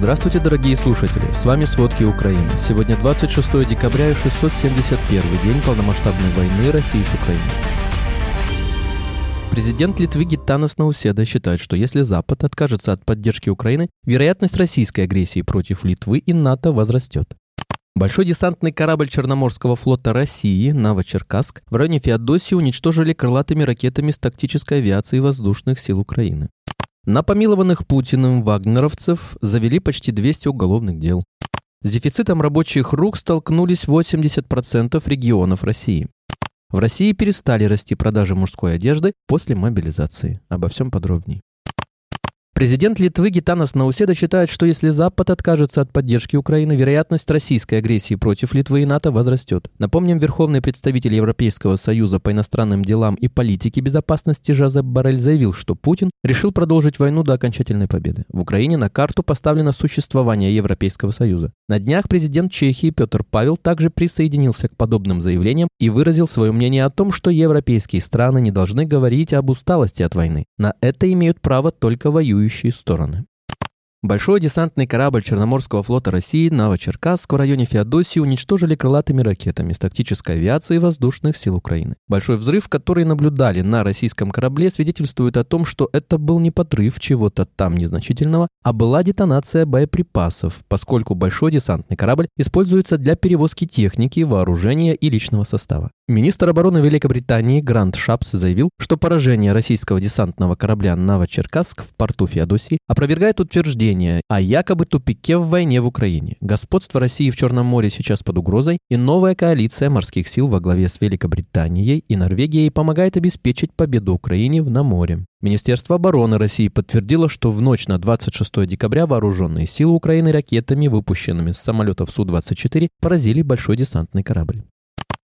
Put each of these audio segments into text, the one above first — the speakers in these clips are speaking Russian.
Здравствуйте, дорогие слушатели! С вами «Сводки Украины». Сегодня 26 декабря и 671 день полномасштабной войны России с Украиной. Президент Литвы Гитанас Науседа считает, что если Запад откажется от поддержки Украины, вероятность российской агрессии против Литвы и НАТО возрастет. Большой десантный корабль Черноморского флота России «Новочеркасск» в районе Феодосии уничтожили крылатыми ракетами с тактической авиации воздушных сил Украины. На помилованных Путиным вагнеровцев завели почти 200 уголовных дел. С дефицитом рабочих рук столкнулись 80% регионов России. В России перестали расти продажи мужской одежды после мобилизации. Обо всем подробней. Президент Литвы Гитанас Науседа считает, что если Запад откажется от поддержки Украины, вероятность российской агрессии против Литвы и НАТО возрастет. Напомним, верховный представитель Европейского Союза по иностранным делам и политике безопасности Жозеп Барель заявил, что Путин решил продолжить войну до окончательной победы. В Украине на карту поставлено существование Европейского Союза. На днях президент Чехии Петр Павел также присоединился к подобным заявлениям и выразил свое мнение о том, что европейские страны не должны говорить об усталости от войны. На это имеют право только воюющие воюющие стороны. Большой десантный корабль Черноморского флота России Новочеркасск в районе Феодосии уничтожили крылатыми ракетами с тактической авиации воздушных сил Украины. Большой взрыв, который наблюдали на российском корабле, свидетельствует о том, что это был не подрыв чего-то там незначительного, а была детонация боеприпасов, поскольку большой десантный корабль используется для перевозки техники, вооружения и личного состава. Министр обороны Великобритании Грант Шапс заявил, что поражение российского десантного корабля Новочеркасск в порту Феодосии опровергает утверждение о якобы тупике в войне в Украине. Господство России в Черном море сейчас под угрозой, и новая коалиция морских сил во главе с Великобританией и Норвегией помогает обеспечить победу Украине в море. Министерство обороны России подтвердило, что в ночь на 26 декабря вооруженные силы Украины ракетами, выпущенными с самолетов Су-24, поразили большой десантный корабль.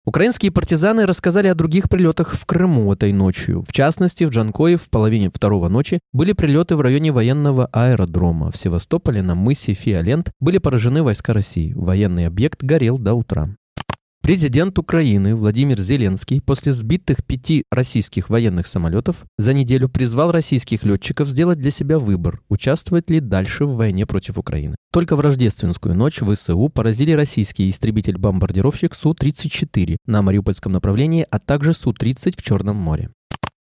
Украинские партизаны рассказали о других прилетах в Крыму этой ночью. В частности, в Джанкое в половине второго ночи были прилеты в районе военного аэродрома. В Севастополе на мысе Фиолент были поражены войска России. Военный объект горел до утра. Президент Украины Владимир Зеленский после сбитых пяти российских военных самолетов за неделю призвал российских летчиков сделать для себя выбор, участвовать ли дальше в войне против Украины. Только в рождественскую ночь ВСУ поразили российский истребитель-бомбардировщик Су-34 на Мариупольском направлении, а также Су-30 в Черном море.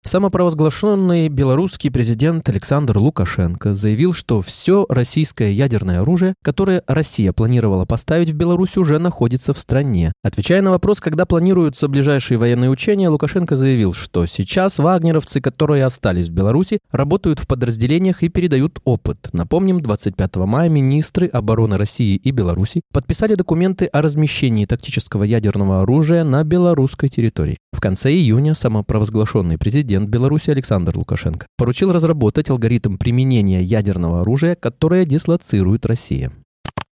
Самопровозглашенный белорусский президент Александр Лукашенко заявил, что все российское ядерное оружие, которое Россия планировала поставить в Беларусь, уже находится в стране. Отвечая на вопрос, когда планируются ближайшие военные учения, Лукашенко заявил, что сейчас вагнеровцы, которые остались в Беларуси, работают в подразделениях и передают опыт. Напомним, 25 мая министры обороны России и Беларуси подписали документы о размещении тактического ядерного оружия на белорусской территории. В конце июня самопровозглашенный президент президент Беларуси Александр Лукашенко поручил разработать алгоритм применения ядерного оружия, которое дислоцирует Россия.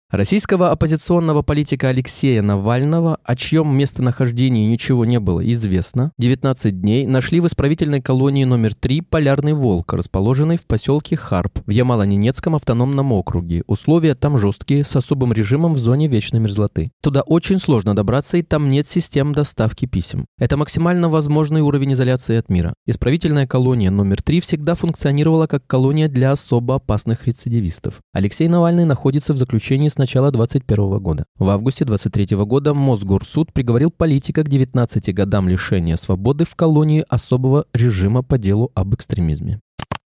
Российского оппозиционного политика Алексея Навального, о чьем местонахождении ничего не было известно, 19 дней нашли в исправительной колонии номер 3 «Полярный волк», расположенной в поселке Харп в Ямало-Ненецком автономном округе. Условия там жесткие, с особым режимом в зоне вечной мерзлоты. Туда очень сложно добраться, и там нет систем доставки писем. Это максимально возможный уровень изоляции от мира. Исправительная колония номер 3 всегда функционировала как колония для особо опасных рецидивистов. Алексей Навальный находится в заключении с начала 2021 года. В августе 2023 года Мосгорсуд приговорил политика к 19 годам лишения свободы в колонии особого режима по делу об экстремизме.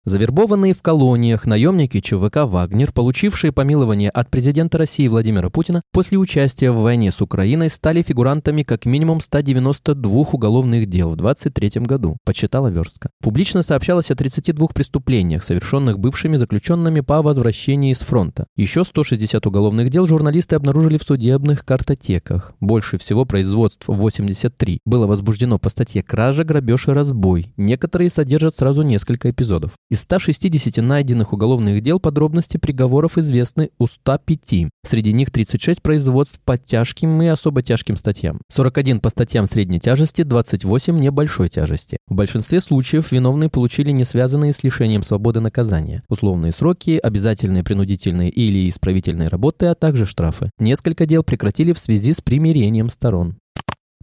Завербованные в колониях наемники ЧВК «Вагнер», получившие помилование от президента России Владимира Путина, после участия в войне с Украиной стали фигурантами как минимум 192 уголовных дел в 2023 году, подсчитала Верстка. Публично сообщалось о 32 преступлениях, совершенных бывшими заключенными по возвращении с фронта. Еще 160 уголовных дел журналисты обнаружили в судебных картотеках. Больше всего производств 83 было возбуждено по статье «Кража, грабеж и разбой». Некоторые содержат сразу несколько эпизодов. Из 160 найденных уголовных дел подробности приговоров известны у 105. Среди них 36 производств по тяжким и особо тяжким статьям. 41 по статьям средней тяжести, 28 небольшой тяжести. В большинстве случаев виновные получили не связанные с лишением свободы наказания. Условные сроки, обязательные принудительные или исправительные работы, а также штрафы. Несколько дел прекратили в связи с примирением сторон.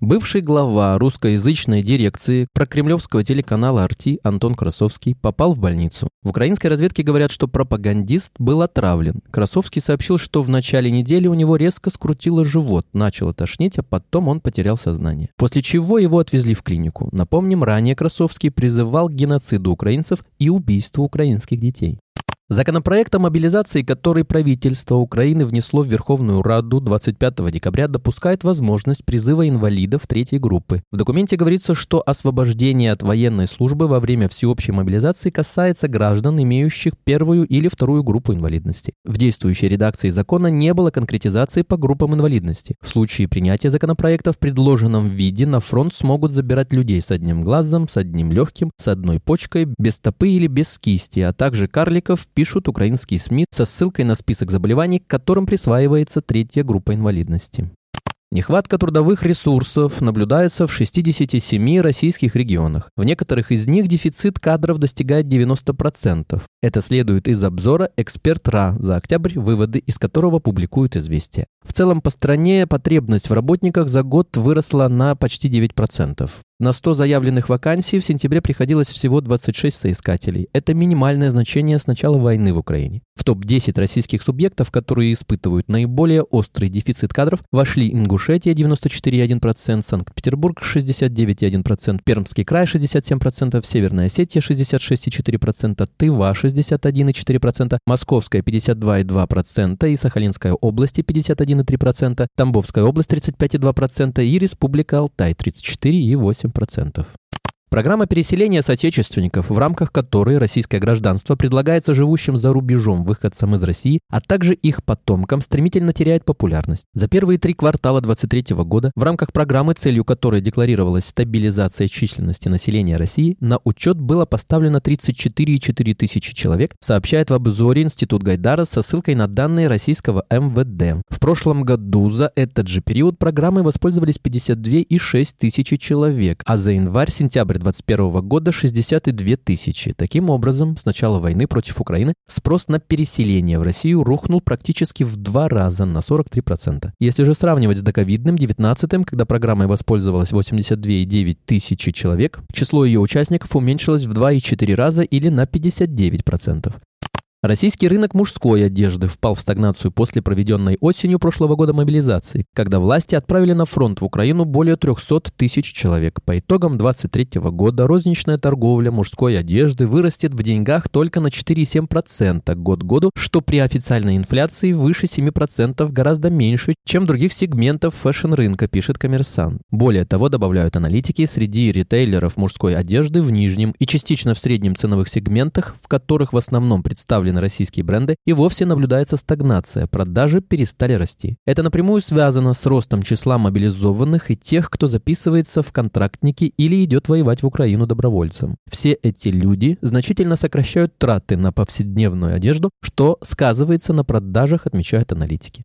Бывший глава русскоязычной дирекции прокремлевского телеканала «Арти» Антон Красовский попал в больницу. В украинской разведке говорят, что пропагандист был отравлен. Красовский сообщил, что в начале недели у него резко скрутило живот, начало тошнить, а потом он потерял сознание. После чего его отвезли в клинику. Напомним, ранее Красовский призывал к геноциду украинцев и убийству украинских детей. Законопроект о мобилизации, который правительство Украины внесло в Верховную Раду 25 декабря, допускает возможность призыва инвалидов третьей группы. В документе говорится, что освобождение от военной службы во время всеобщей мобилизации касается граждан, имеющих первую или вторую группу инвалидности. В действующей редакции закона не было конкретизации по группам инвалидности. В случае принятия законопроекта в предложенном виде на фронт смогут забирать людей с одним глазом, с одним легким, с одной почкой, без стопы или без кисти, а также карликов, пишут украинские СМИ со ссылкой на список заболеваний, к которым присваивается третья группа инвалидности. Нехватка трудовых ресурсов наблюдается в 67 российских регионах. В некоторых из них дефицит кадров достигает 90%. Это следует из обзора «Эксперт РА» за октябрь, выводы из которого публикуют «Известия». В целом по стране потребность в работниках за год выросла на почти 9%. На 100 заявленных вакансий в сентябре приходилось всего 26 соискателей. Это минимальное значение с начала войны в Украине. В топ-10 российских субъектов, которые испытывают наиболее острый дефицит кадров, вошли Ингушетия 94,1%, Санкт-Петербург 69,1%, Пермский край 67%, Северная Осетия 66,4%, Тыва 61,4%, Московская 52,2% и Сахалинская область 51,3%, Тамбовская область 35,2% и Республика Алтай 34,8%. 8%. Программа переселения соотечественников, в рамках которой российское гражданство предлагается живущим за рубежом выходцам из России, а также их потомкам, стремительно теряет популярность. За первые три квартала 2023 года в рамках программы, целью которой декларировалась стабилизация численности населения России, на учет было поставлено 34,4 тысячи человек, сообщает в обзоре Институт Гайдара со ссылкой на данные российского МВД. В прошлом году за этот же период программой воспользовались 52,6 тысячи человек, а за январь-сентябрь 2021 года 62 тысячи. Таким образом, с начала войны против Украины спрос на переселение в Россию рухнул практически в два раза на 43%. Если же сравнивать с доковидным 19 когда программой воспользовалось 82,9 тысячи человек, число ее участников уменьшилось в 2,4 раза или на 59%. Российский рынок мужской одежды впал в стагнацию после проведенной осенью прошлого года мобилизации, когда власти отправили на фронт в Украину более 300 тысяч человек. По итогам 2023 года розничная торговля мужской одежды вырастет в деньгах только на 4,7% год к году, что при официальной инфляции выше 7% гораздо меньше, чем других сегментов fashion -рынка, пишет коммерсант. Более того, добавляют аналитики, среди ритейлеров мужской одежды в нижнем и частично в среднем ценовых сегментах, в которых в основном представлены на российские бренды, и вовсе наблюдается стагнация, продажи перестали расти. Это напрямую связано с ростом числа мобилизованных и тех, кто записывается в контрактники или идет воевать в Украину добровольцем. Все эти люди значительно сокращают траты на повседневную одежду, что сказывается на продажах, отмечают аналитики.